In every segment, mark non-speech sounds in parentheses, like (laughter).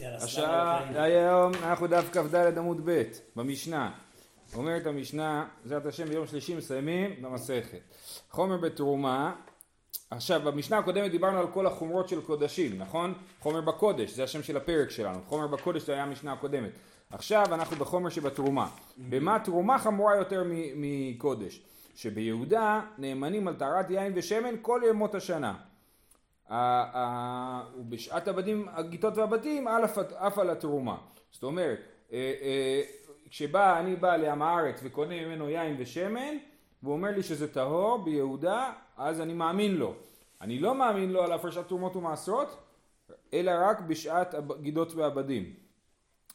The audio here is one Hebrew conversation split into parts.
השעה היום אנחנו דף כ"ד עמוד ב' במשנה. אומרת המשנה, בעזרת השם ביום שלישי מסיימים במסכת. חומר בתרומה, עכשיו במשנה הקודמת דיברנו על כל החומרות של קודשים, נכון? חומר בקודש, זה השם של הפרק שלנו, חומר בקודש זה היה המשנה הקודמת. עכשיו אנחנו בחומר שבתרומה. במה תרומה חמורה יותר מקודש? שביהודה נאמנים על טהרת יין ושמן כל ימות השנה. ובשעת הבדים, הגיטות והבתים, אף על התרומה. זאת אומרת, אה, אה, כשבא, אני בא לעם הארץ וקונה ממנו יין ושמן, והוא אומר לי שזה טהור ביהודה, אז אני מאמין לו. אני לא מאמין לו על הפרשת תרומות ומעשרות, אלא רק בשעת הגידות והבדים.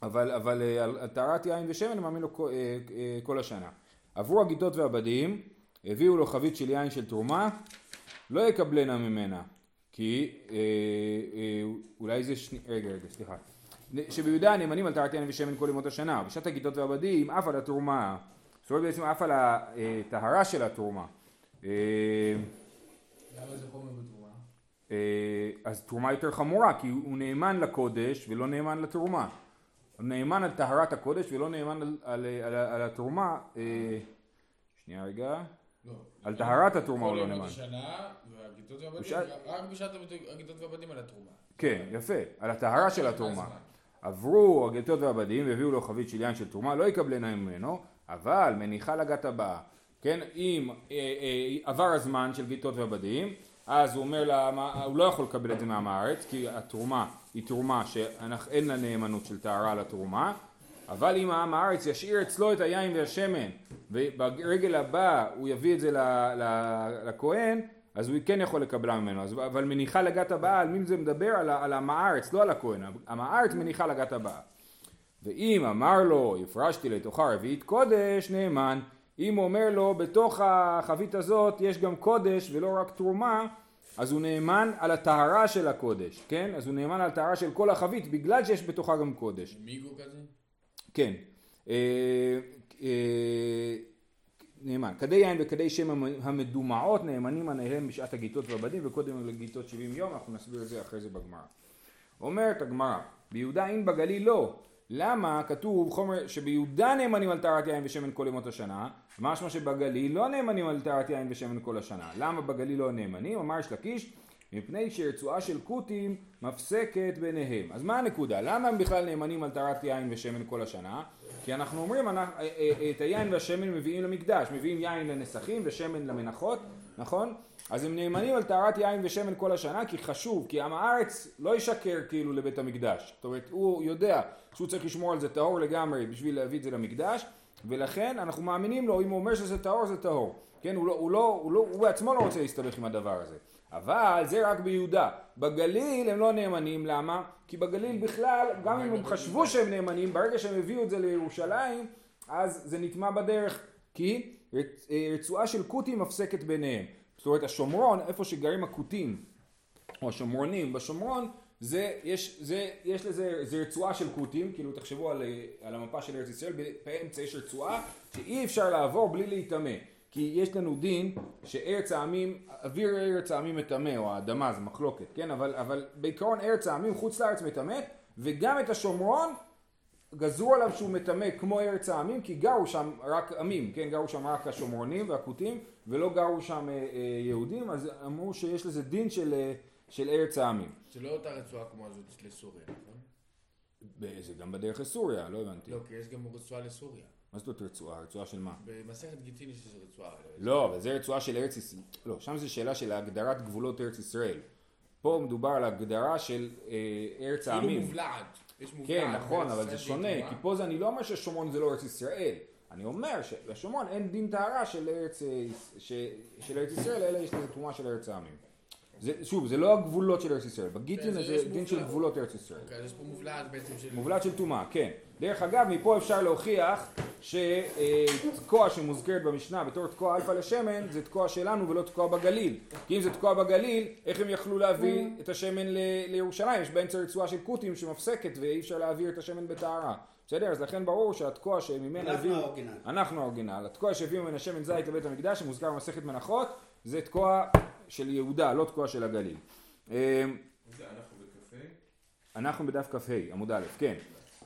אבל, אבל אה, על טהרת יין ושמן אני מאמין לו כל, השנה. עברו הגידות והבדים, הביאו לו חבית של יין של תרומה, לא יקבלנה ממנה. כי אה, אה, אולי זה שני... רגע, רגע, סליחה. שביהודה הנאמנים על טהרת יין ושמן כל ימות השנה, בשעת הגיטות והבדים אף על התרומה, זאת אומרת בעצם אף על הטהרה של התרומה. אה, למה זה חומר בתרומה? אז תרומה יותר חמורה, כי הוא נאמן לקודש ולא נאמן לתרומה. הוא נאמן על טהרת הקודש ולא נאמן על, על, על, על התרומה. שנייה רגע. לא. על טהרת התרומה הוא לא נאמן. רק בשעת הגיטות והבדים על התרומה. כן, יפה, על הטהרה של התרומה. עברו הגיטות והבדים והביאו לו חבית של יין של תרומה, לא יקבלנה ממנו, אבל מניחה לגת הבאה. כן, אם אה, אה, עבר הזמן של גיטות והבדים, אז הוא אומר לה, הוא לא יכול לקבל את זה מעם הארץ, כי התרומה היא תרומה שאין לה נאמנות של טהרה על התרומה, אבל אם העם הארץ ישאיר אצלו את היין והשמן וברגל הבא הוא יביא את זה לכהן אז הוא כן יכול לקבלה ממנו, אז, אבל מניחה לגת הבאה, על מי זה מדבר? על, על עם הארץ, לא על הכהן, עם הארץ מניחה לגת הבאה. ואם אמר לו, הפרשתי לתוכה רביעית קודש, נאמן. אם הוא אומר לו, בתוך החבית הזאת יש גם קודש ולא רק תרומה, אז הוא נאמן על הטהרה של הקודש, כן? אז הוא נאמן על הטהרה של כל החבית, בגלל שיש בתוכה גם קודש. מיגו כזה? כן. אה, אה, נאמן. כדי יין וכדי שם המדומעות נאמנים עליהם בשעת הגיטות והבדים וקודם לגיטות 70 יום, אנחנו נסביר את זה אחרי זה בגמרא. אומרת הגמרא, ביהודה אין בגליל לא. למה כתוב חומר שביהודה נאמנים על טהרת יין ושמן כל ימות השנה, משמע שבגליל לא נאמנים על טהרת יין ושמן כל השנה. למה בגליל לא נאמנים? אמר יש לקיש, מפני שרצועה של כותים מפסקת ביניהם. אז מה הנקודה? למה הם בכלל נאמנים על טהרת יין ושמן כל השנה? כי אנחנו אומרים, אה, אה, אה, את היין והשמן מביאים למקדש, מביאים יין לנסכים ושמן למנחות, נכון? אז הם נאמנים על טהרת יין ושמן כל השנה, כי חשוב, כי עם הארץ לא ישקר כאילו לבית המקדש. זאת אומרת, הוא יודע שהוא צריך לשמור על זה טהור לגמרי בשביל להביא את זה למקדש, ולכן אנחנו מאמינים לו, אם הוא אומר שזה טהור, זה טהור. כן, הוא, לא, הוא, לא, הוא, לא, הוא בעצמו לא רוצה להסתבך עם הדבר הזה. אבל זה רק ביהודה. בגליל הם לא נאמנים, למה? כי בגליל בכלל, גם אם הם חשבו שהם נאמנים, ברגע שהם הביאו את זה לירושלים, אז זה נטמע בדרך, כי רצועה של כותים מפסקת ביניהם. זאת אומרת השומרון, איפה שגרים הכותים, או השומרונים, בשומרון, זה, יש, זה, יש לזה, זה רצועה של כותים, כאילו תחשבו על, על המפה של ארץ ישראל, באמצע יש רצועה שאי אפשר לעבור בלי להיטמא. כי יש לנו דין שארץ העמים, אוויר ארץ העמים מטמא, או האדמה זה מחלוקת, כן? אבל, אבל בעיקרון ארץ העמים חוץ לארץ מטמא, וגם את השומרון גזרו עליו שהוא מטמא כמו ארץ העמים, כי גרו שם רק עמים, כן? גרו שם רק השומרונים והכותים, ולא גרו שם אה, אה, יהודים, אז אמרו שיש לזה דין של, אה, של ארץ העמים. זה לא אותה רצועה כמו הזאת לסוריה, נכון? זה גם בדרך לסוריה, לא הבנתי. לא, כי יש גם רצועה לסוריה. מה זאת רצועה? רצועה של מה? במסכת גיטין יש איזה רצועה. לא, אבל זה רצועה של ארץ ישראל. לא, שם זה שאלה של הגדרת גבולות ארץ ישראל. פה מדובר על הגדרה של אה, ארץ העמים. כאילו מובלעת. כן, נכון, אבל זה שונה. כי פה זה, אני לא אומר ששומרון זה לא ארץ ישראל. אני אומר שלשומרון אין דין טהרה של אה, של ארץ ישראל, אלא יש לזה תרומה של ארץ העמים. זה, שוב, זה לא הגבולות של ארץ ישראל, בגיטין כן, זה דין של גבולות ארץ ישראל. אוקיי, יש פה מובלעת בעצם של... מובלעת של טומאה, כן. דרך אגב, מפה אפשר להוכיח שתקוע שמוזכרת במשנה בתור תקוע אלפא לשמן, זה תקוע שלנו ולא תקוע בגליל. כי אם זה תקוע בגליל, איך הם יכלו להביא את השמן לירושלים? יש באמצע רצועה של כותים שמפסקת ואי אפשר להעביר את השמן בטהרה. בסדר? אז לכן ברור שהתקוע שממנה הביאו... אנחנו ה original. אנחנו ה original. התקוע שהביאו ממנה שמן זית לבית המקדש, שמוזכר במסכת מנחות, זה תקוע של יהודה, לא תקוע של הגליל. אמ, אנחנו בדף כ"ה, עמוד א', כן.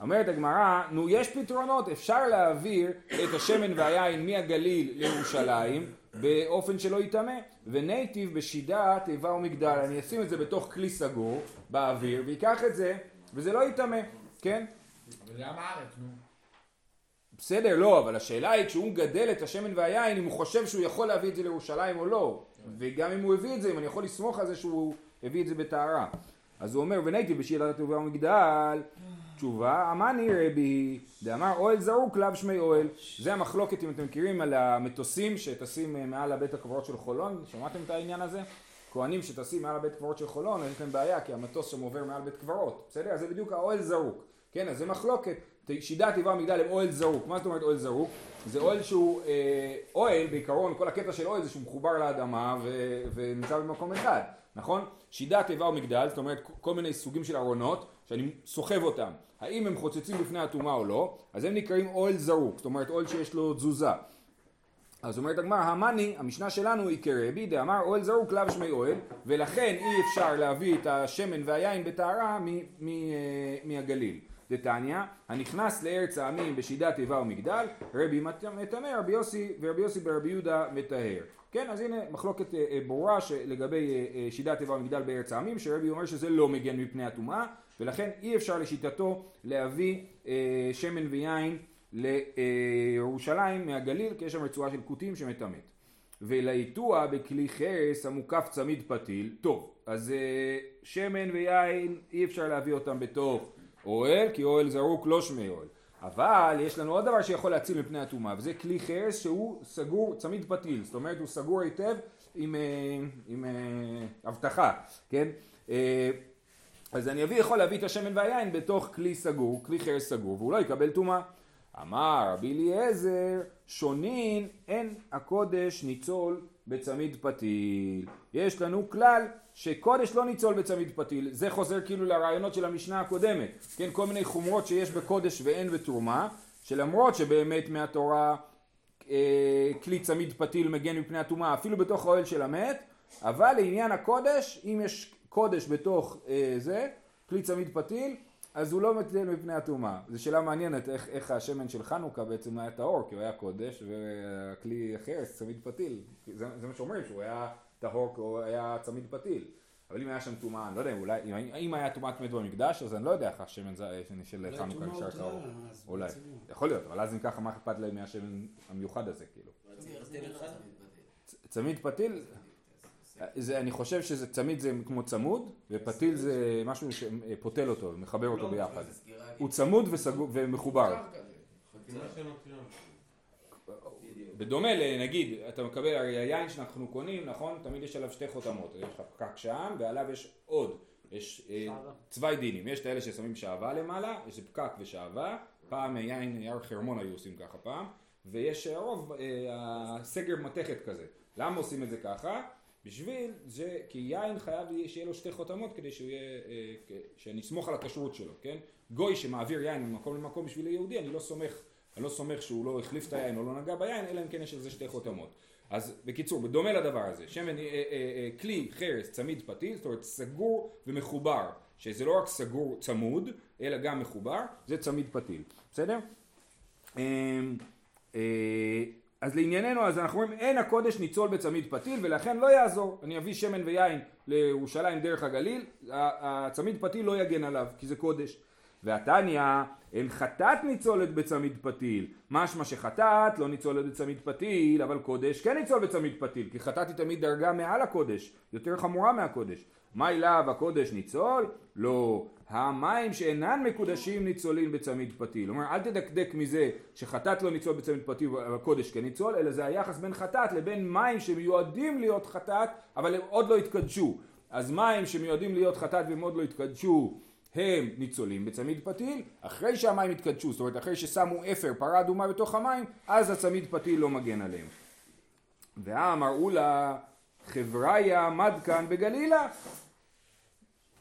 אומרת הגמרא, נו יש פתרונות, אפשר להעביר את השמן והיין מהגליל לירושלים באופן שלא יטמא, ונייטיב בשידה, תיבה ומגדל, אני אשים את זה בתוך כלי סגור באוויר, ויקח את זה, וזה לא יטמא, כן? ולמה הארץ, נו? בסדר, לא, אבל השאלה היא כשהוא מגדל את השמן והיין, אם הוא חושב שהוא יכול להביא את זה לירושלים או לא, וגם אם הוא הביא את זה, אם אני יכול לסמוך על זה שהוא הביא את זה בטהרה. אז הוא אומר, ונייטיב בשידת הטובה ומגדל, תשובה, אמני רבי, דאמר אוהל זרוק לאו שמי אוהל. זה המחלוקת אם אתם מכירים על המטוסים שטסים אה, מעל הבית הקברות של חולון, שמעתם את העניין הזה? כהנים שטסים מעל הבית קברות של חולון, יש להם בעיה כי המטוס שם עובר מעל בית קברות, בסדר? אז זה בדיוק האוהל זרוק, כן? אז זה מחלוקת, שידה טבעה מגדל הם אוהל זרוק, מה זאת אומרת אוהל זרוק? זה אוהל שהוא, אה, אוהל בעיקרון, כל הקטע של אוהל זה שהוא מחובר לאדמה ו- ונמצא במקום אחד, נכון? שידה תיבה ומגדל, זאת אומרת כל מיני סוגים של ארונות שאני סוחב אותם, האם הם חוצצים בפני הטומאה או לא, אז הם נקראים אוהל זרוק, זאת אומרת אוהל שיש לו תזוזה. אז אומרת הגמר, המאני, המשנה שלנו היא כרבי, דאמר אוהל זרוק לאו שמי אוהל, ולכן אי אפשר להביא את השמן והיין בטהרה אה, מהגליל. דתניא, הנכנס לארץ העמים בשידת תיבה ומגדל, רבי מטמא, רבי יוסי ורבי יוסי ברבי יהודה מטהר. כן, אז הנה מחלוקת אה, אה, ברורה לגבי שידת תיבה ומגדל בארץ העמים, שרבי אומר שזה לא מגן מפני הטומאה, ולכן אי אפשר לשיטתו להביא אה, שמן ויין לירושלים מהגליל, כי יש שם רצועה של כותים שמטמאת. ולעיתוע בכלי חרס המוקף צמיד פתיל, טוב, אז אה, שמן ויין אי אפשר להביא אותם בתוך אוהל, כי אוהל זרוק לא שמי אוהל. אבל יש לנו עוד דבר שיכול להציל מפני הטומאה, וזה כלי חרס שהוא סגור, צמיד פתיל, זאת אומרת הוא סגור היטב עם, אה, עם, עם אבטחה, כן? אז אני אביא, יכול להביא את השמן והיין בתוך כלי סגור, כלי חרס סגור, והוא לא יקבל טומאה. אמר רבי אליעזר, שונין אין הקודש ניצול בצמיד פתיל. יש לנו כלל שקודש לא ניצול בצמיד פתיל, זה חוזר כאילו לרעיונות של המשנה הקודמת, כן, כל מיני חומרות שיש בקודש ואין בתרומה, שלמרות שבאמת מהתורה אה, כלי צמיד פתיל מגן מפני הטומאה אפילו בתוך האוהל של המת, אבל לעניין הקודש, אם יש קודש בתוך אה, זה, כלי צמיד פתיל, אז הוא לא מטיל מפני הטומאה. זו שאלה מעניינת איך, איך השמן של חנוכה בעצם היה טהור, כי הוא היה קודש, והכלי חרס, צמיד פתיל. זה, זה מה שאומרים, שהוא היה טהור כי הוא היה צמיד פתיל. אבל אם היה שם טומאה, אני לא יודע, אולי, אם, אם היה טומאת מת במקדש, אז אני לא יודע איך השמן של חנוכה נשאר טהור. אולי, יכול להיות, אבל אז אם ככה, מה אכפת להם מהשמן המיוחד הזה, כאילו? צמיד פתיל, זה, אני חושב שזה צמיד זה כמו צמוד, ופתיל זה משהו שפותל אותו, מחבר אותו לא, ביחד. הוא צמוד וסגור, ומחובר. בדומה לנגיד, אתה מקבל, הרי היין שאנחנו קונים, נכון? תמיד יש עליו שתי חותמות. יש לך פקק שם, ועליו יש עוד. יש אה, צווי דינים. יש את האלה ששמים שעווה למעלה, יש פקק ושעווה. פעם יין יער חרמון היו עושים ככה פעם. ויש רוב, אה, סגר מתכת כזה. למה עושים את זה ככה? בשביל זה, כי יין חייב שיהיה לו שתי חותמות כדי שהוא יהיה, אה, שאני אסמוך על הכשרות שלו, כן? גוי שמעביר יין ממקום למקום בשביל יהודי, אני לא סומך, אני לא סומך שהוא לא החליף את היין או לא נגע ביין, אלא אם כן יש לזה שתי חותמות. אז בקיצור, בדומה לדבר הזה, שמן, אה, אה, אה, כלי חרס צמיד פתיל, זאת אומרת סגור ומחובר, שזה לא רק סגור צמוד, אלא גם מחובר, זה צמיד פתיל, בסדר? אה, אה, אז לענייננו, אז אנחנו אומרים אין הקודש ניצול בצמיד פתיל ולכן לא יעזור, אני אביא שמן ויין לירושלים דרך הגליל, הצמיד פתיל לא יגן עליו כי זה קודש. והתניא אין חטאת ניצולת בצמיד פתיל, משמע שחטאת לא ניצולת בצמיד פתיל, אבל קודש כן ניצול בצמיד פתיל, כי חטאת היא תמיד דרגה מעל הקודש, יותר חמורה מהקודש. מה אליו הקודש ניצול? לא. המים שאינן מקודשים ניצולים בצמיד פתיל. כלומר, אל תדקדק מזה שחטאת לא ניצול בצמיד פתיל והקודש כן ניצול, אלא זה היחס בין חטאת לבין מים שמיועדים להיות חטאת, אבל הם עוד לא התקדשו. אז מים שמיועדים להיות חטאת והם עוד לא התקדשו, הם ניצולים בצמיד פתיל, אחרי שהמים התקדשו, זאת אומרת אחרי ששמו אפר, פרה אדומה בתוך המים, אז הצמיד פתיל לא מגן עליהם. ואמרו לה חבריה עמד כאן בגלילה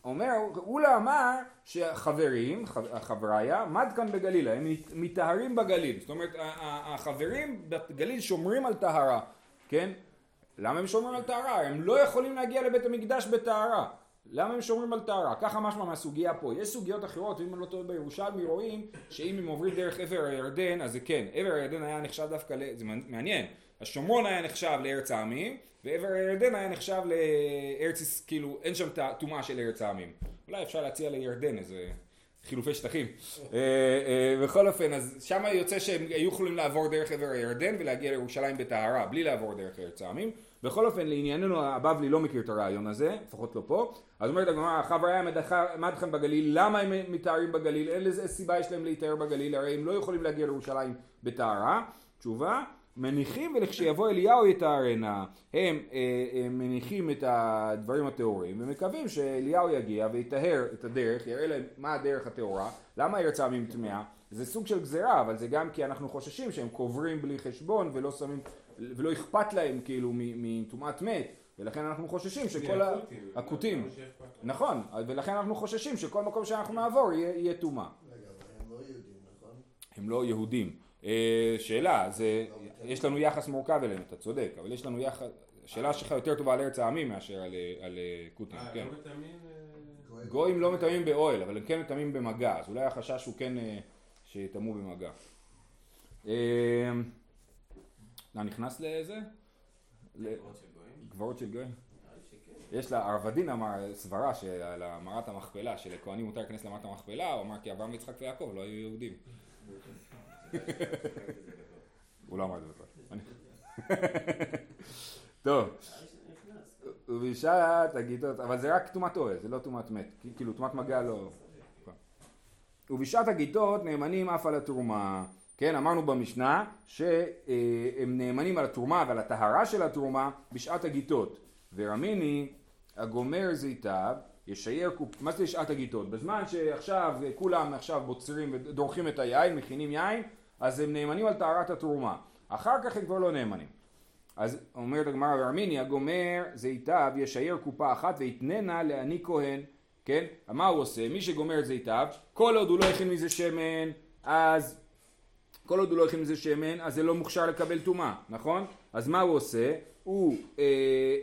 אומר, אולה אמר שהחברים, החבריה, עמד כאן בגלילה, הם מטהרים בגליל, זאת אומרת החברים בגליל שומרים על טהרה, כן? למה הם שומרים על טהרה? הם לא יכולים להגיע לבית המקדש בטהרה. למה הם שומרים על טהרה? ככה משמע מהסוגיה פה. יש סוגיות אחרות, אם אני לא טועה בירושלמי רואים שאם הם עוברים דרך עבר הירדן, אז זה כן. עבר הירדן היה נחשב דווקא, זה מעניין. השומרון היה נחשב לארץ העמים, ועבר הירדן היה נחשב לארץ, כאילו, אין שם טומאה של ארץ העמים. אולי אפשר להציע לירדן איזה חילופי שטחים. אה, אה, בכל אופן, אז שם יוצא שהם היו יכולים לעבור דרך עבר הירדן ולהגיע לירושלים בטהרה, בלי לעבור דרך ארץ העמים. בכל אופן, לענייננו הבבלי לא מכיר את הרעיון הזה, לפחות לא פה. אז אומרת הגמרא, חבריה מדכם בגליל, למה הם מתארים בגליל? אין לזה סיבה יש להם להתאר בגליל, הרי הם לא יכולים להגיע לירושלים בטהרה. תשובה, מניחים ולכשיבוא אליהו יטהרנה, הם, אה, הם מניחים את הדברים הטהורים ומקווים שאליהו יגיע ויטהר את הדרך, יראה להם מה הדרך הטהורה, למה ארץ העמים טמאה? זה סוג של גזירה, אבל זה גם כי אנחנו חוששים שהם קוברים בלי חשבון ולא שמים, ולא אכפת להם כאילו מטומאת מת, ולכן אנחנו חוששים שכל הכותים, נכון, ולכן אנחנו חוששים שכל מקום שאנחנו נעבור יהיה טומאה. רגע, אבל הם לא יהודים, נכון? הם לא יהודים. אה, שאלה, זה, יש לנו יחס מורכב אליהם, אתה צודק, אבל יש לנו יחס, השאלה שלך יותר טובה על ארץ העמים מאשר על, על קוטים, אה, כן. לא גויים לא מטמאים באוהל, אבל הם כן מטמאים במגע, אז אולי החשש הוא כן אה, שיטמאו במגע. אתה נכנס לזה? גברות של גויים? יש לה, ערבדין אמר סברה על מערת המכפלה, שלכהנים מותר להיכנס למערת המכפלה, הוא אמר כי אברהם, יצחק ויעקב לא היו יהודים. (laughs) הוא לא אמר את זה בכלל. (laughs) טוב. ובשעת הגיטות, אבל זה רק טומאת אוהל, זה לא טומאת מת, כאילו טומאת מגע לא... ובשעת הגיטות נאמנים אף על התרומה, כן, אמרנו במשנה שהם נאמנים על התרומה ועל הטהרה של התרומה בשעת הגיטות, ורמיני הגומר זיתיו ישייר קופ... מה זה שעת הגיטות? בזמן שעכשיו כולם עכשיו בוצרים ודורכים את היין, מכינים יין, אז הם נאמנים על טהרת התרומה. אחר כך הם כבר לא נאמנים. אז אומרת הגמרא בארמיני, הגומר זה איתיו ישייר קופה אחת ויתננה לעני כהן, כן? מה הוא עושה? מי שגומר את זיתיו, כל עוד הוא לא הכין מזה שמן, אז כל עוד הוא לא הכין מזה שמן, אז זה לא מוכשר לקבל טומאה, נכון? אז מה הוא עושה? הוא אה,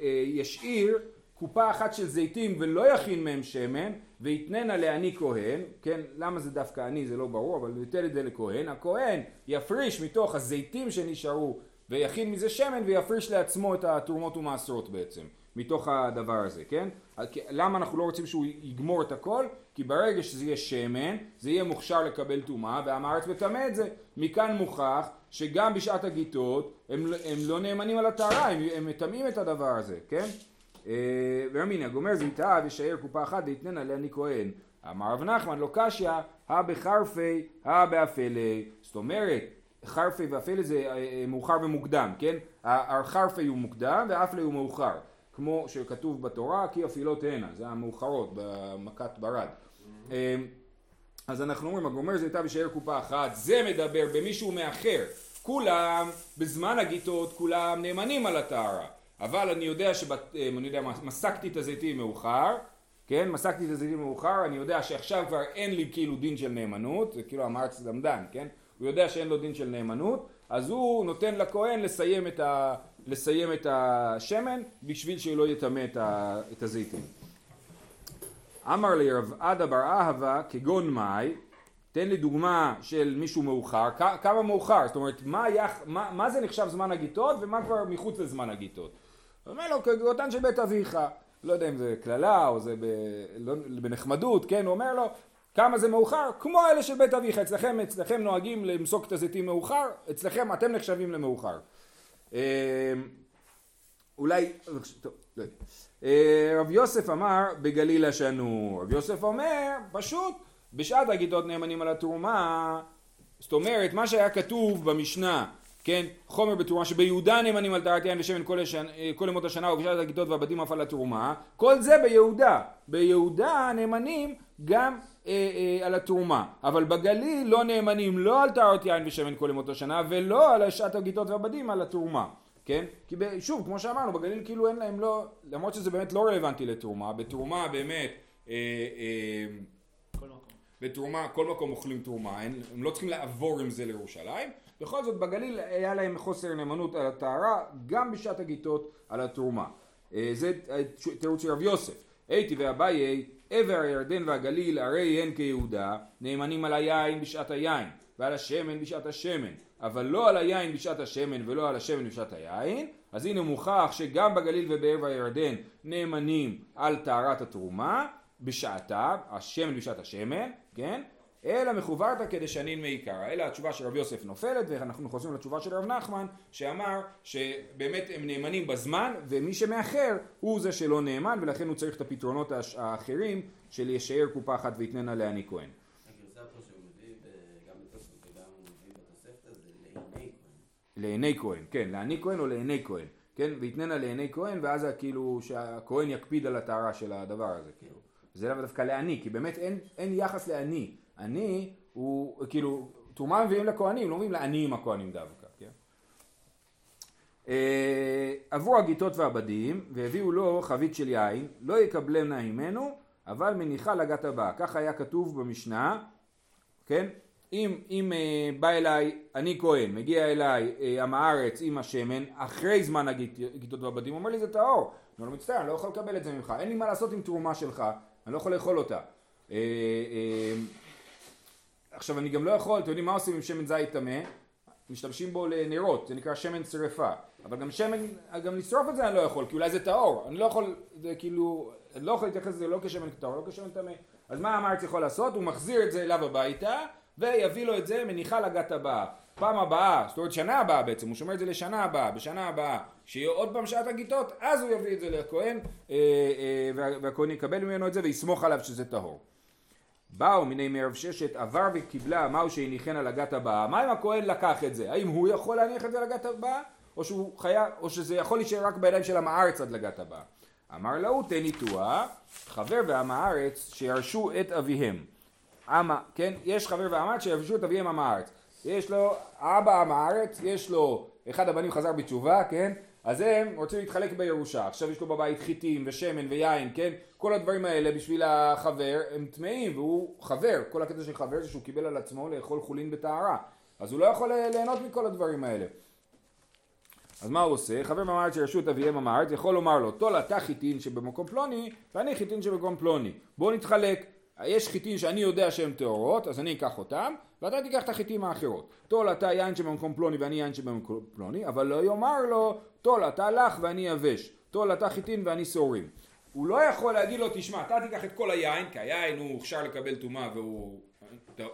אה, ישאיר קופה אחת של זיתים ולא יכין מהם שמן, ויתננה לעני כהן, כן, למה זה דווקא עני זה לא ברור, אבל הוא ייתן את זה לכהן, הכהן יפריש מתוך הזיתים שנשארו ויכין מזה שמן ויפריש לעצמו את התרומות ומעשרות בעצם, מתוך הדבר הזה, כן? למה אנחנו לא רוצים שהוא יגמור את הכל? כי ברגע שזה יהיה שמן, זה יהיה מוכשר לקבל טומאה, ועם הארץ מטמא את זה. מכאן מוכח שגם בשעת הגיטות הם, הם לא נאמנים על הטהרה, הם, הם מטמאים את הדבר הזה, כן? ואמינא אה, גומר זיתה וישאר קופה אחת ויתננה לעני כהן. אמר רב נחמן לא קשיא, הא בחרפי, הא באפלי. זאת אומרת, חרפי ואפלי זה אה, אה, מאוחר ומוקדם, כן? החרפי הוא מוקדם ואפלי הוא מאוחר. כמו שכתוב בתורה, כי אפילות הנה, זה המאוחרות במכת ברד. אז אנחנו אומרים, הגומר זיתה וישאר קופה אחת, זה מדבר במישהו מאחר. כולם, בזמן הגיטות, כולם נאמנים על הטהרה. אבל אני יודע שבת... אה, אני יודע מסקתי את הזיתים מאוחר, כן, מסקתי את הזיתים מאוחר, אני יודע שעכשיו כבר אין לי כאילו דין של נאמנות, זה כאילו המרץ למדן, כן? הוא יודע שאין לו דין של נאמנות, אז הוא נותן לכהן לסיים את, ה... לסיים את השמן בשביל שהוא לא יטמא את, ה... את הזיתים. אמר לי רב עדה בר אהבה כגון מאי, תן לי דוגמה של מישהו מאוחר, כמה מאוחר, זאת אומרת מה, יח... מה, מה זה נחשב זמן הגיטות ומה כבר מחוץ לזמן הגיטות. אומר לו, כגאותן של בית אביך. לא יודע אם זה קללה או זה ב... לא... בנחמדות, כן? הוא אומר לו, כמה זה מאוחר? כמו אלה של בית אביך. אצלכם, אצלכם נוהגים למסוק את הזיתים מאוחר, אצלכם אתם נחשבים למאוחר. אמ, אולי, טוב, לא יודע. אה, רב יוסף אמר בגליל השנור. רב יוסף אומר, פשוט, בשעת הגיטות נאמנים על התרומה. זאת אומרת, מה שהיה כתוב במשנה כן, חומר בתרומה שביהודה נאמנים על טהרת יין ושמן כל, השנ... כל ימות השנה ובשעת הגיטות והבדים אף על התרומה, כל זה ביהודה. ביהודה נאמנים גם אה, אה, על התרומה, אבל בגליל לא נאמנים לא על טהרת יין ושמן כל ימות השנה ולא על שעת הגיטות והבדים על התרומה. כן? כי שוב, כמו שאמרנו, בגליל כאילו אין להם לא, למרות שזה באמת לא רלוונטי לתרומה, בתרומה באמת, אה, אה, בתרומה, כל מקום אוכלים תרומה, הם, הם לא צריכים לעבור עם זה לירושלים, בכל זאת בגליל היה להם חוסר נאמנות על הטהרה, גם בשעת הגיטות על התרומה. אה, זה תירוץ של רב יוסף. הייתי ואביי, עבר הירדן והגליל הרי הן כיהודה, נאמנים על היין בשעת היין, ועל השמן בשעת השמן, אבל לא על היין בשעת השמן ולא על השמן בשעת היין, אז הנה מוכח שגם בגליל ובערב הירדן נאמנים על טהרת התרומה בשעתה, השמן בשעת השמן, כן? אלא מחוברתא כדשנין מעיקרא. אלא התשובה של רבי יוסף נופלת, ואנחנו חוזרים לתשובה של רב נחמן, שאמר שבאמת הם נאמנים בזמן, ומי שמאחר הוא זה שלא נאמן, ולכן הוא צריך את הפתרונות האחרים של ישאר קופה אחת ויתננה לעני כהן. לעיני כהן, כן, לעני כהן או לעיני כהן, כן, ויתננה לעיני כהן, ואז כאילו שהכהן יקפיד על הטהרה של הדבר הזה, כאילו. זה לאו דווקא לעני, כי באמת אין, אין יחס לעני. עני הוא, כאילו, תרומה מביאים לכהנים, לא מביאים לעניים הכהנים דווקא, כן? אה, עברו הגיטות והבדים, והביאו לו חבית של יין, לא יקבלנה ממנו, אבל מניחה לגת הבאה. כך היה כתוב במשנה, כן? אם, אם אה, בא אליי, אני כהן, מגיע אליי אה, עם הארץ עם השמן, אחרי זמן הגיטות והבדים, אומר לי זה טהור. אני לו מצטער, אני לא יכול לקבל את זה ממך, אין לי מה לעשות עם תרומה שלך, אני לא יכול לאכול אותה. אה, אה, עכשיו אני גם לא יכול, אתם יודעים מה עושים עם שמן זית טמא? משתמשים בו לנרות, זה נקרא שמן שרפה. אבל גם שמן, גם לשרוף את זה אני לא יכול, כי אולי זה טהור. אני לא יכול, זה כאילו, אני לא יכול להתייחס לזה לא כשמן טהור, לא כשמן טמא. אז מה המארץ יכול לעשות? הוא מחזיר את זה אליו הביתה, ויביא לו את זה מניחה לגת הבאה. פעם הבאה, זאת אומרת שנה הבאה בעצם, הוא שומר את זה לשנה הבאה, בשנה הבאה, שיהיה עוד פעם שעת הגיטות, אז הוא יביא את זה לכהן, אה, אה, והכהן יקבל ממנו את זה ויסמוך עליו שזה טהור. באו מיני מערב ששת עבר וקיבלה מהו שהניחן על הגת הבאה. מה אם הכהן לקח את זה? האם הוא יכול להניח את זה לגת הבאה? או, חייב, או שזה יכול להישאר רק בידיים של עם הארץ עד לגת הבאה? אמר להו תן איתוה חבר ועם הארץ שירשו את אביהם. אמה, כן יש חבר ועם הארץ שירשו את אביהם עם הארץ. יש לו אבא עם הארץ יש לו אחד הבנים חזר בתשובה כן אז הם רוצים להתחלק בירושה, עכשיו יש לו בבית חיטים ושמן ויין, כן? כל הדברים האלה בשביל החבר הם טמאים והוא חבר, כל הקטע של חבר זה שהוא קיבל על עצמו לאכול חולין בטהרה, אז הוא לא יכול ליהנות מכל הדברים האלה. אז מה הוא עושה? חבר ממערת של רשות אביהם ממערת יכול לומר לו, טול אתה חיטין שבמקום פלוני ואני חיטין שבמקום פלוני, בוא נתחלק. יש חיטין שאני יודע שהן טהורות, אז אני אקח אותם, ואתה תיקח את החיטים האחרות. טול אתה יין שבמקום פלוני ואני יין שבמקום פלוני, אבל לא יאמר לו, טול אתה לך ואני יבש, טול אתה חיטין ואני סורים. הוא לא יכול להגיד לו, תשמע, אתה תיקח את כל היין, כי היין הוא הוכשר לקבל טומאה והוא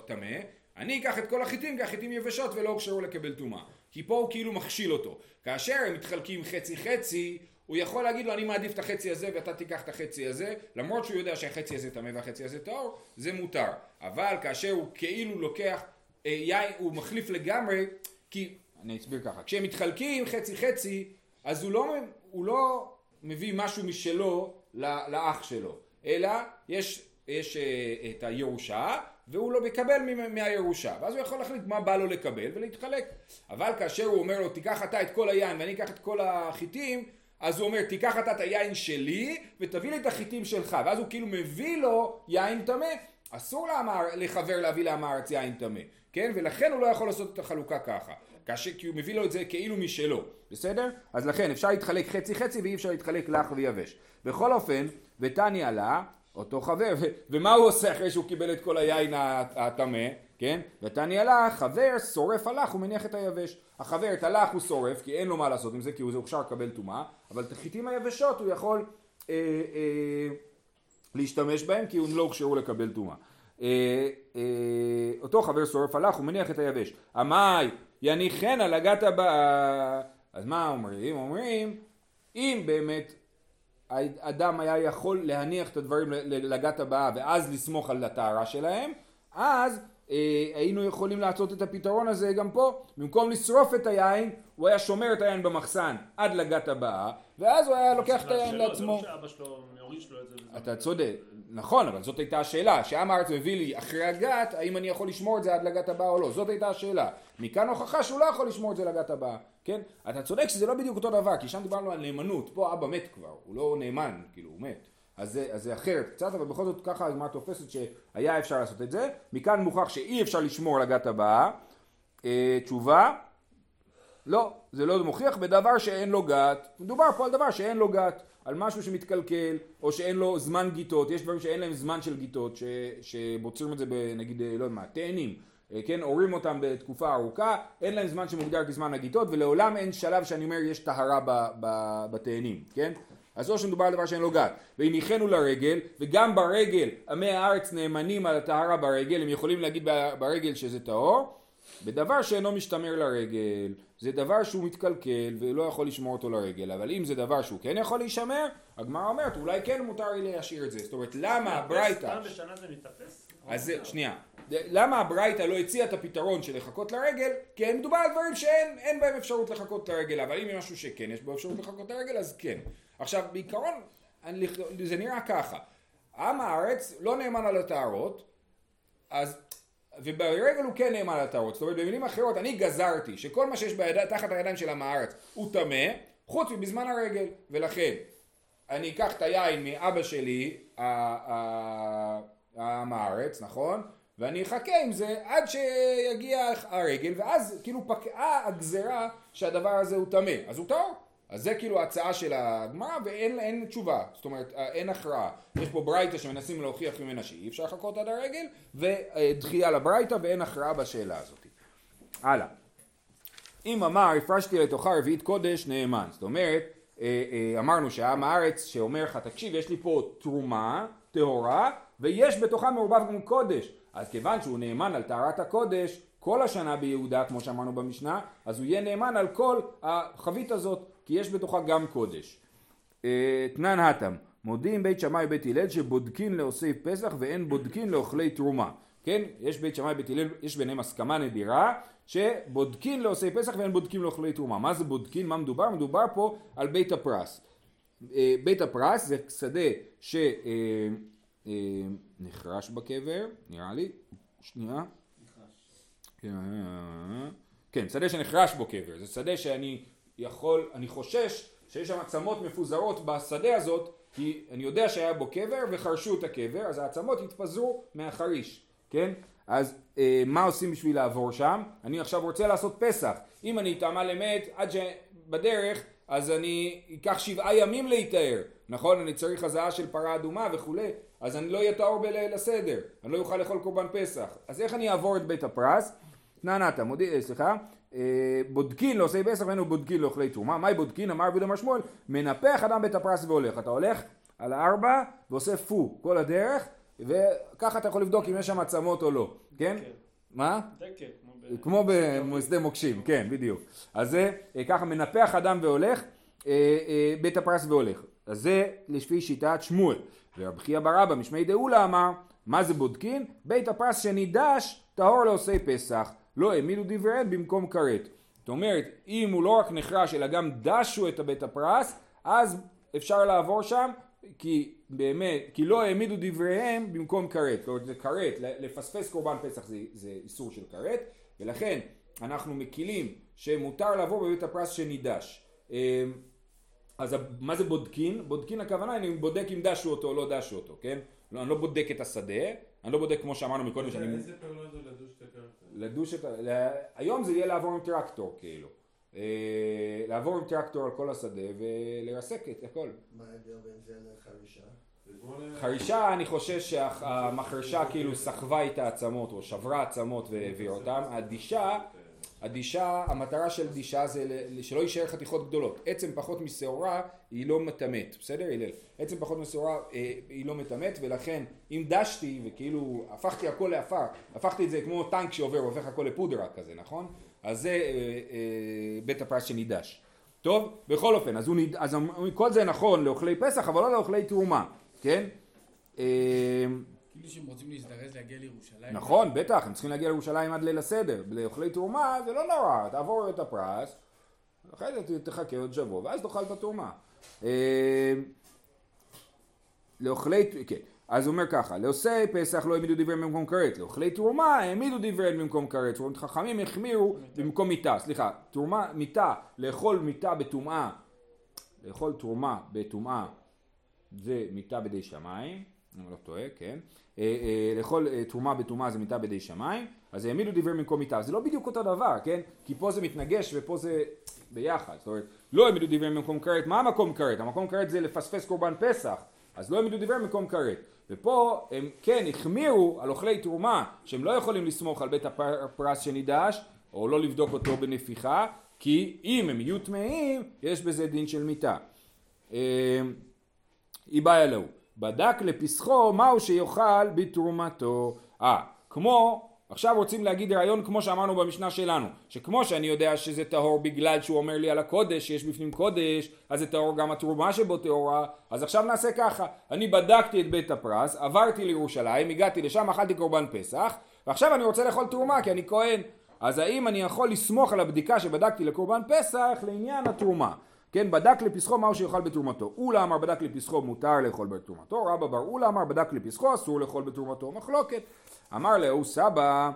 טמא, אני אקח את כל החיטים, כי החיטים יבשות ולא הוכשרו לקבל טומאה. כי פה הוא כאילו מכשיל אותו. כאשר הם מתחלקים חצי חצי, הוא יכול להגיד לו אני מעדיף את החצי הזה ואתה תיקח את החצי הזה, למרות שהוא יודע שהחצי הזה טמא והחצי הזה טהור, זה מותר. אבל כאשר הוא כאילו לוקח אה, יין, הוא מחליף לגמרי, כי, אני אסביר ככה, כשהם מתחלקים חצי חצי, אז הוא לא, הוא לא מביא משהו משלו לאח שלו, אלא יש, יש אה, את הירושה, והוא לא מקבל מהירושה, ואז הוא יכול להחליט מה בא לו לקבל ולהתחלק. אבל כאשר הוא אומר לו תיקח אתה את כל היין ואני אקח את כל החיטים, אז הוא אומר תיקח אתה את היין שלי ותביא לי את החיטים שלך ואז הוא כאילו מביא לו יין טמא. אסור לאמר, לחבר להביא לעם הארץ יין טמא כן? ולכן הוא לא יכול לעשות את החלוקה ככה. כאשר כי הוא מביא לו את זה כאילו משלו. בסדר? אז לכן אפשר להתחלק חצי חצי ואי אפשר להתחלק לך ויבש. בכל אופן ותניא לה אותו חבר. (laughs) ומה הוא עושה אחרי שהוא קיבל את כל היין הטמא? כן? ותניא לה חבר שורף הלך ומניח את היבש. החבר את הלך הוא שורף כי אין לו מה לעשות עם זה כי הוא הוכשר לקבל טומאה. אבל את החיטים היבשות הוא יכול אה, אה, להשתמש בהם כי הם לא הוכשרו לקבל טומאה. אה, אה, אותו חבר שורף הלך הוא מניח את היבש עמאי יניחן על הגת הבאה אז מה אומרים? אומרים אם באמת האדם היה יכול להניח את הדברים לגת הבאה ואז לסמוך על הטהרה שלהם אז אה, היינו יכולים לעשות את הפתרון הזה גם פה. במקום לשרוף את היין, הוא היה שומר את היין במחסן עד לגת הבאה, ואז הוא היה לוקח את היין לעצמו. זה לא שאבא שלו מוריש לו את זה. אתה צודק, נכון, אבל זאת הייתה השאלה. שעם הארץ מביא לי אחרי הגת, האם אני יכול לשמור את זה עד לגת הבאה או לא. זאת הייתה השאלה. מכאן הוכחה שהוא לא יכול לשמור את זה לגת הבאה, כן? אתה צודק שזה לא בדיוק אותו דבר, כי שם דיברנו על נאמנות. פה אבא מת כבר, הוא לא נאמן, כאילו, הוא מת. אז זה, אז זה אחרת קצת, אבל בכל זאת ככה הגמרא תופסת שהיה אפשר לעשות את זה. מכאן מוכח שאי אפשר לשמור על הגת הבאה. אה, תשובה, לא, זה לא מוכיח בדבר שאין לו גת. מדובר פה על דבר שאין לו גת, על משהו שמתקלקל, או שאין לו זמן גיטות, יש דברים שאין להם זמן של גיטות, ש, שבוצרים את זה בנגיד, לא יודע מה, תאנים, אה, כן, הורים אותם בתקופה ארוכה, אין להם זמן שמוגדר כזמן הגיטות, ולעולם אין שלב שאני אומר יש טהרה בתאנים, כן? אז או שמדובר על דבר שאין לו גת, והניחנו לרגל, וגם ברגל עמי הארץ נאמנים על הטהרה ברגל, הם יכולים להגיד ברגל שזה טהור, בדבר שאינו משתמר לרגל, זה דבר שהוא מתקלקל ולא יכול לשמור אותו לרגל, אבל אם זה דבר שהוא כן יכול להישמר, הגמרא אומרת אולי כן מותר לי להשאיר את זה, זאת אומרת למה הברייתא... פעם בשנה זה מתאפס? אז שנייה, למה הברייתא לא הציעה את הפתרון של לחכות לרגל? כי מדובר על דברים שאין בהם אפשרות לחכות לרגל, אבל אם יש משהו שכן יש בו אפשרות לחכות לרגל אז כן. עכשיו בעיקרון זה נראה ככה, עם הארץ לא נאמן על הטהרות, אז וברגל הוא כן נאמן על הטהרות, זאת אומרת במילים אחרות אני גזרתי שכל מה שיש ביד... תחת הידיים של עם הארץ הוא טמא, חוץ מבזמן הרגל, ולכן אני אקח את היין מאבא שלי, עם הארץ, נכון? ואני אחכה עם זה עד שיגיע הרגל, ואז כאילו פקעה הגזרה שהדבר הזה הוא טמא, אז הוא טהור. אז זה כאילו ההצעה של הגמרא ואין תשובה, זאת אומרת אין הכרעה. יש פה ברייתא שמנסים להוכיח ממנה שאי אפשר לחכות עד הרגל, ודחייה לברייתא ואין הכרעה בשאלה הזאת. הלאה. אם אמר הפרשתי לתוכה רביעית קודש נאמן, זאת אומרת אה, אה, אמרנו שהעם הארץ שאומר לך תקשיב יש לי פה תרומה טהורה ויש בתוכה מעורבב גם קודש אז כיוון שהוא נאמן על טהרת הקודש כל השנה ביהודה כמו שאמרנו במשנה אז הוא יהיה נאמן על כל החבית הזאת כי יש בתוכה גם קודש. אה, תנן התם, מודיעים בית שמאי ובית הלל שבודקין לעושי פסח ואין בודקין לאוכלי תרומה. כן, יש בית שמאי ובית הלל, יש ביניהם הסכמה נדירה שבודקין לעושי פסח ואין בודקין לאוכלי תרומה. מה זה בודקין? מה מדובר? מדובר פה על בית הפרס. אה, בית הפרס זה שדה שנחרש אה, בקבר, נראה לי, שנייה. כן, כן, שדה שנחרש בו קבר, זה שדה שאני יכול, אני חושש שיש שם עצמות מפוזרות בשדה הזאת כי אני יודע שהיה בו קבר וחרשו את הקבר אז העצמות התפזרו מהחריש, כן? אז אה, מה עושים בשביל לעבור שם? אני עכשיו רוצה לעשות פסח אם אני אטעמה למת עד שבדרך אז אני אקח שבעה ימים להיטהר נכון? אני צריך הזעה של פרה אדומה וכולי אז אני לא אהיה טהור בליל הסדר אני לא אוכל לאכול קורבן פסח אז איך אני אעבור את בית הפרס? נענתה, מודיע, סליחה אה, בודקין לעושי פסח ואינו בודקין לאוכלי תרומה. מהי בודקין? אמר רבי דמר שמואל, מנפח אדם בית הפרס והולך. אתה הולך על הארבע ועושה פו כל הדרך, וככה אתה יכול לבדוק אם יש שם עצמות או לא, כן? מה? כמו בשדה מוקשים, כן, בדיוק. אז זה אה, ככה מנפח אדם והולך, אה, בית הפרס והולך. אז זה לפי שיטת שמואל. ורבי חייא ברבא משמי דאולה אמר, מה זה בודקין? בית הפרס שנידש טהור לעושי פסח. לא העמידו דבריהן במקום כרת. זאת אומרת, אם הוא לא רק נחרש אלא גם דשו את הבית הפרס, אז אפשר לעבור שם, כי באמת, כי לא העמידו דבריהם במקום כרת. זאת אומרת, זה כרת, לפספס קורבן פסח זה, זה איסור של כרת, ולכן אנחנו מקילים שמותר לעבור בבית הפרס שנידש. אמ, אז מה זה בודקין? בודקין הכוונה, אני בודק אם דשו אותו או לא דשו אותו, כן? לא, אני לא בודק את השדה, אני לא בודק כמו שאמרנו מקודם שאני... איזה פעולות זה לדוש את הקרקע? לדוש את ה... היום זה יהיה לעבור עם טרקטור כאילו. אה, לעבור עם טרקטור על כל השדה ולרסק את הכל. מה ההבדל בין זה לחרישה? חרישה אני חושש שהמחרשה כאילו סחבה את העצמות או שברה עצמות והעבירה אותן. הדישה הדישה, המטרה של דישה זה שלא יישאר חתיכות גדולות. עצם פחות משעורה היא לא מטמאת, בסדר הלל? עצם פחות משעורה אה, היא לא מטמאת ולכן אם דשתי וכאילו הפכתי הכל לעפר, הפכתי את זה כמו טנק שעובר והופך הכל לפודרה כזה, נכון? אז זה אה, אה, בית הפרס שנידש. טוב, בכל אופן, אז, הוא ניד... אז כל זה נכון לאוכלי פסח אבל לא לאוכלי תרומה, כן? אה, שהם רוצים להזדרז להגיע לירושלים. נכון, בטח, הם צריכים להגיע לירושלים עד ליל הסדר. לאוכלי תרומה זה לא נורא, תעבור את הפרס, אחרי זה תחכה עוד שבוע, ואז תאכל את התרומה. אה, לאוכלי, כן, אז הוא אומר ככה, לעושי פסח לא העמידו דבריהם במקום כרת, לאוכלי תרומה העמידו דבריהם במקום כרת, זאת אומרת חכמים החמירו במקום מיתה, סליחה, תרומה, מיתה, לאכול מיתה בטומאה, לאכול תרומה בטומאה זה מיתה בידי שמיים, אני לא טועה, כן, אה, אה, לאכול אה, תרומה בתרומה זה מיתה בידי שמיים, אז העמידו דברי במקום מיתה, זה לא בדיוק אותו דבר, כן, כי פה זה מתנגש ופה זה ביחד, זאת אומרת, לא העמידו דברי במקום כרת, מה המקום כרת? המקום כרת זה לפספס קורבן פסח, אז לא העמידו דברי במקום כרת, ופה הם כן החמירו על אוכלי תרומה שהם לא יכולים לסמוך על בית הפרס שנידש, או לא לבדוק אותו בנפיחה, כי אם הם יהיו טמאים, יש בזה דין של מיתה. איבאי אלוהו. בדק לפסחו מהו שיאכל בתרומתו. אה, כמו, עכשיו רוצים להגיד רעיון כמו שאמרנו במשנה שלנו, שכמו שאני יודע שזה טהור בגלל שהוא אומר לי על הקודש, שיש בפנים קודש, אז זה טהור גם התרומה שבו טהורה, אז עכשיו נעשה ככה, אני בדקתי את בית הפרס, עברתי לירושלים, הגעתי לשם, אכלתי קורבן פסח, ועכשיו אני רוצה לאכול תרומה כי אני כהן. אז האם אני יכול לסמוך על הבדיקה שבדקתי לקורבן פסח לעניין התרומה? כן, בדק לפסחו מהו שיאכל בתרומתו. אולה אמר בדק לפסחו מותר לאכול בתרומתו, רבא בר אולה אמר בדק לפסחו אסור לאכול בתרומתו. מחלוקת. אמר לאו סבא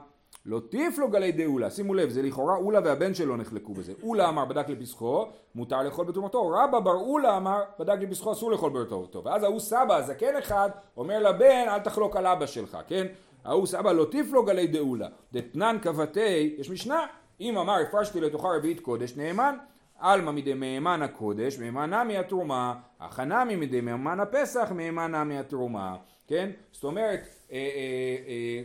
לא טיפלו גלי דאולה, שימו לב, זה לכאורה אולה והבן שלו נחלקו בזה. אולה אמר בדק לפסחו, מותר לאכול בתרומתו. רבא בר אולה אמר בדק לפסחו, אסור לאכול בתרומתו. ואז ההוא סבא, הזקן אחד, אומר לבן, אל תחלוק על אבא שלך, כן? ההוא סבא לא טיפלו גלי דאולה. דתנן כבתי, יש משנה, אם אמר הפרשתי לתוכה רביעית קודש, נאמן. עלמא מדי מהימן הקודש, מהימנה מהתרומה, הכנמי מדי מהימן הפסח, מהימנה מהתרומה, כן? זאת אומרת, אה, אה, אה,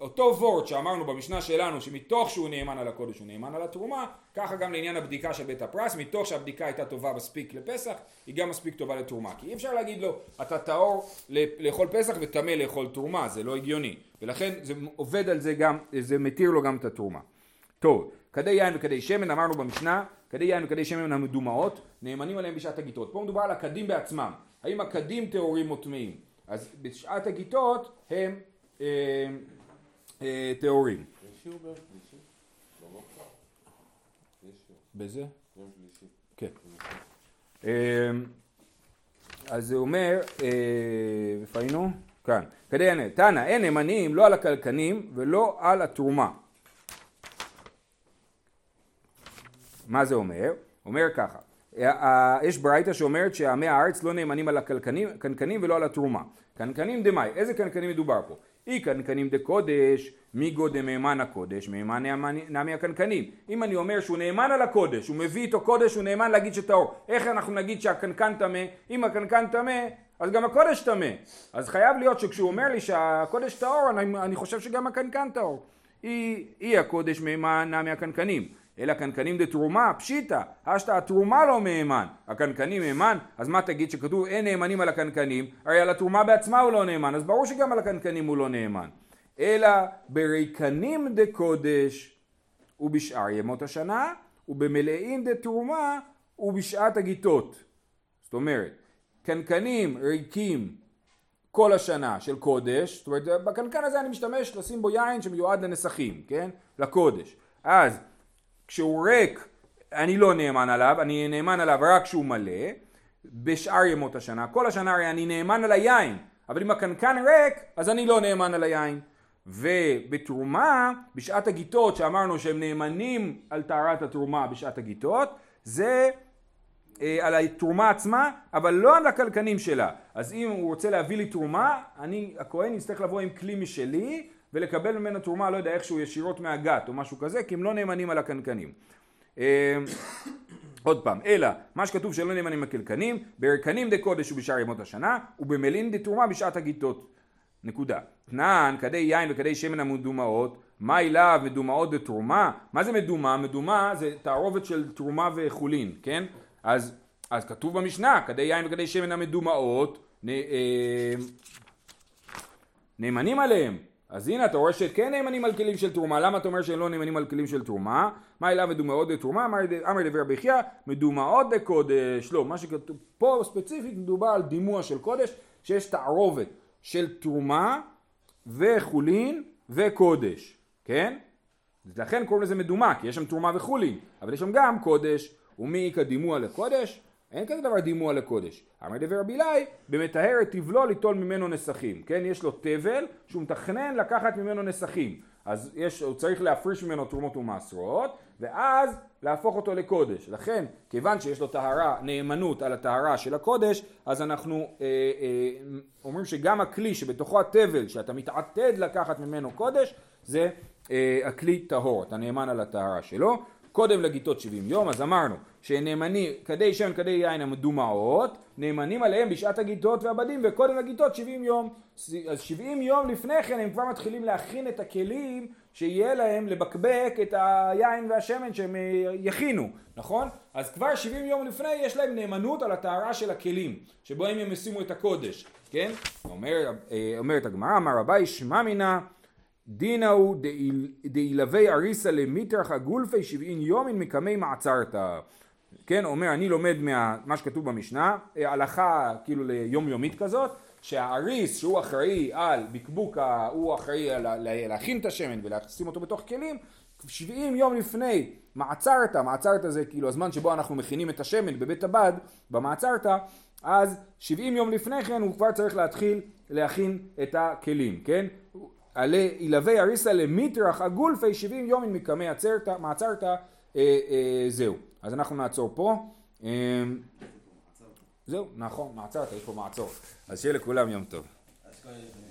אותו וורט שאמרנו במשנה שלנו, שמתוך שהוא נאמן על הקודש הוא נאמן על התרומה, ככה גם לעניין הבדיקה של בית הפרס, מתוך שהבדיקה הייתה טובה מספיק לפסח, היא גם מספיק טובה לתרומה. כי אי אפשר להגיד לו, אתה טהור לאכול פסח וטמא לאכול תרומה, זה לא הגיוני. ולכן זה עובד על זה גם, זה מתיר לו גם את התרומה. טוב, כדי יין וכדי שמן אמרנו במשנה כדי יין וכדי שמן המדומעות, נאמנים עליהם בשעת הגיטות. פה מדובר על הכדים בעצמם. האם הכדים טהורים או טמאים? אז בשעת הגיטות הם אה, אה, טהורים. בזה? כן. אה, אז זה אומר, אה, איפה היינו? כאן. כדי יענה, תנא, אין נאמנים לא על הקלקנים ולא על התרומה. מה זה אומר? אומר ככה, יש ברייתא שאומרת שעמי הארץ לא נאמנים על הקנקנים ולא על התרומה. קנקנים דמאי, איזה קנקנים מדובר פה? אי קנקנים דקודש, מי גודל מהימן הקודש, מהימן נמי הקנקנים. אם אני אומר שהוא נאמן על הקודש, הוא מביא איתו קודש, הוא נאמן להגיד שטהור. איך אנחנו נגיד שהקנקן טמא? אם הקנקן טמא, אז גם הקודש טמא. אז חייב להיות שכשהוא אומר לי שהקודש טהור, אני, אני חושב שגם הקנקן טהור. אי, אי הקודש מהימן נמי הקנקנים. אלא קנקנים דתרומה, פשיטא, אשתא התרומה לא מהימן, הקנקנים מהימן, אז מה תגיד שכתוב אין נאמנים על הקנקנים, הרי על התרומה בעצמה הוא לא נאמן, אז ברור שגם על הקנקנים הוא לא נאמן. אלא בריקנים דקודש ובשאר ימות השנה, ובמלאים דתרומה ובשעת הגיטות. זאת אומרת, קנקנים ריקים כל השנה של קודש, זאת אומרת בקנקן הזה אני משתמש לשים בו יין שמיועד לנסחים, כן? לקודש. אז כשהוא ריק אני לא נאמן עליו, אני נאמן עליו רק כשהוא מלא, בשאר ימות השנה, כל השנה הרי אני נאמן על היין, אבל אם הקנקן ריק אז אני לא נאמן על היין. ובתרומה, בשעת הגיטות שאמרנו שהם נאמנים על טהרת התרומה בשעת הגיטות, זה אה, על התרומה עצמה, אבל לא על הקלקנים שלה. אז אם הוא רוצה להביא לי תרומה, אני, הכהן יצטרך לבוא עם כלי משלי, ולקבל ממנו תרומה, לא יודע, איכשהו ישירות מהגת או משהו כזה, כי הם לא נאמנים על הקנקנים. אמ, עוד פעם, אלא מה שכתוב שלא נאמנים הקלקנים, ברקנים דקודש ובשאר ימות השנה, ובמלין דתרומה בשעת הגיטות. נקודה. תנן, כדי יין וכדי שמן המדומעות, מה אליו מדומעות דתרומה? מה זה מדומה? מדומה זה תערובת של תרומה וחולין, כן? אז, אז כתוב במשנה, כדי יין וכדי שמן המדומעות, נ, אה, נאמנים עליהם. אז הנה אתה רואה שכן נאמנים על כלים של תרומה, למה אתה אומר שהם לא נאמנים על כלים של תרומה? מה אליו מדומעות דתרומה? אמר דבר בחייא, מדומעות דקודש. לא, מה שכתוב פה ספציפית מדובר על דימוע של קודש, שיש תערובת של תרומה וחולין וקודש, כן? לכן קוראים לזה מדומה, כי יש שם תרומה וחולין, אבל יש שם גם קודש, ומי איכא דימוע לקודש? אין כזה דבר דימוע לקודש. אמר דבר בילאי, במטהר את תבלו ליטול ממנו נסכים. כן, יש לו תבל שהוא מתכנן לקחת ממנו נסכים. אז יש, הוא צריך להפריש ממנו תרומות ומעשרות, ואז להפוך אותו לקודש. לכן, כיוון שיש לו טהרה, נאמנות על הטהרה של הקודש, אז אנחנו אה, אה, אומרים שגם הכלי שבתוכו התבל, שאתה מתעתד לקחת ממנו קודש, זה אה, הכלי טהור, אתה נאמן על הטהרה שלו. קודם לגיטות 70 יום, אז אמרנו שנאמנים, כדי שמן כדי יין המדומעות, נאמנים עליהם בשעת הגיטות והבדים וקודם לגיטות 70 יום. אז 70 יום לפני כן הם כבר מתחילים להכין את הכלים שיהיה להם לבקבק את היין והשמן שהם אה, יכינו, נכון? אז כבר 70 יום לפני יש להם נאמנות על הטהרה של הכלים, שבו הם ישימו את הקודש, כן? אומר, אה, אומרת הגמרא, אמר רבי שמע מינה דינא הוא דאילווה אריסה למיטרח הגולפי שבעין יומין מקמי מעצרתא. כן, אומר אני לומד מה שכתוב במשנה, אה, הלכה כאילו ליום יומית כזאת, שהאריס שהוא אחראי על בקבוק, הוא אחראי על להכין את השמן ולשים אותו בתוך כלים, 70 יום לפני מעצרתא, מעצרתא זה כאילו הזמן שבו אנחנו מכינים את השמן בבית הבד, במעצרתא, אז 70 יום לפני כן הוא כבר צריך להתחיל להכין את הכלים, כן? עלי ילווה אריסה למטרח הגולפי 70 יום מקמי מעצרתא, אה, אה, זהו. אז אנחנו נעצור פה. אה, זהו, נכון, מעצרת, יש פה מעצור. אז שיהיה לכולם יום טוב.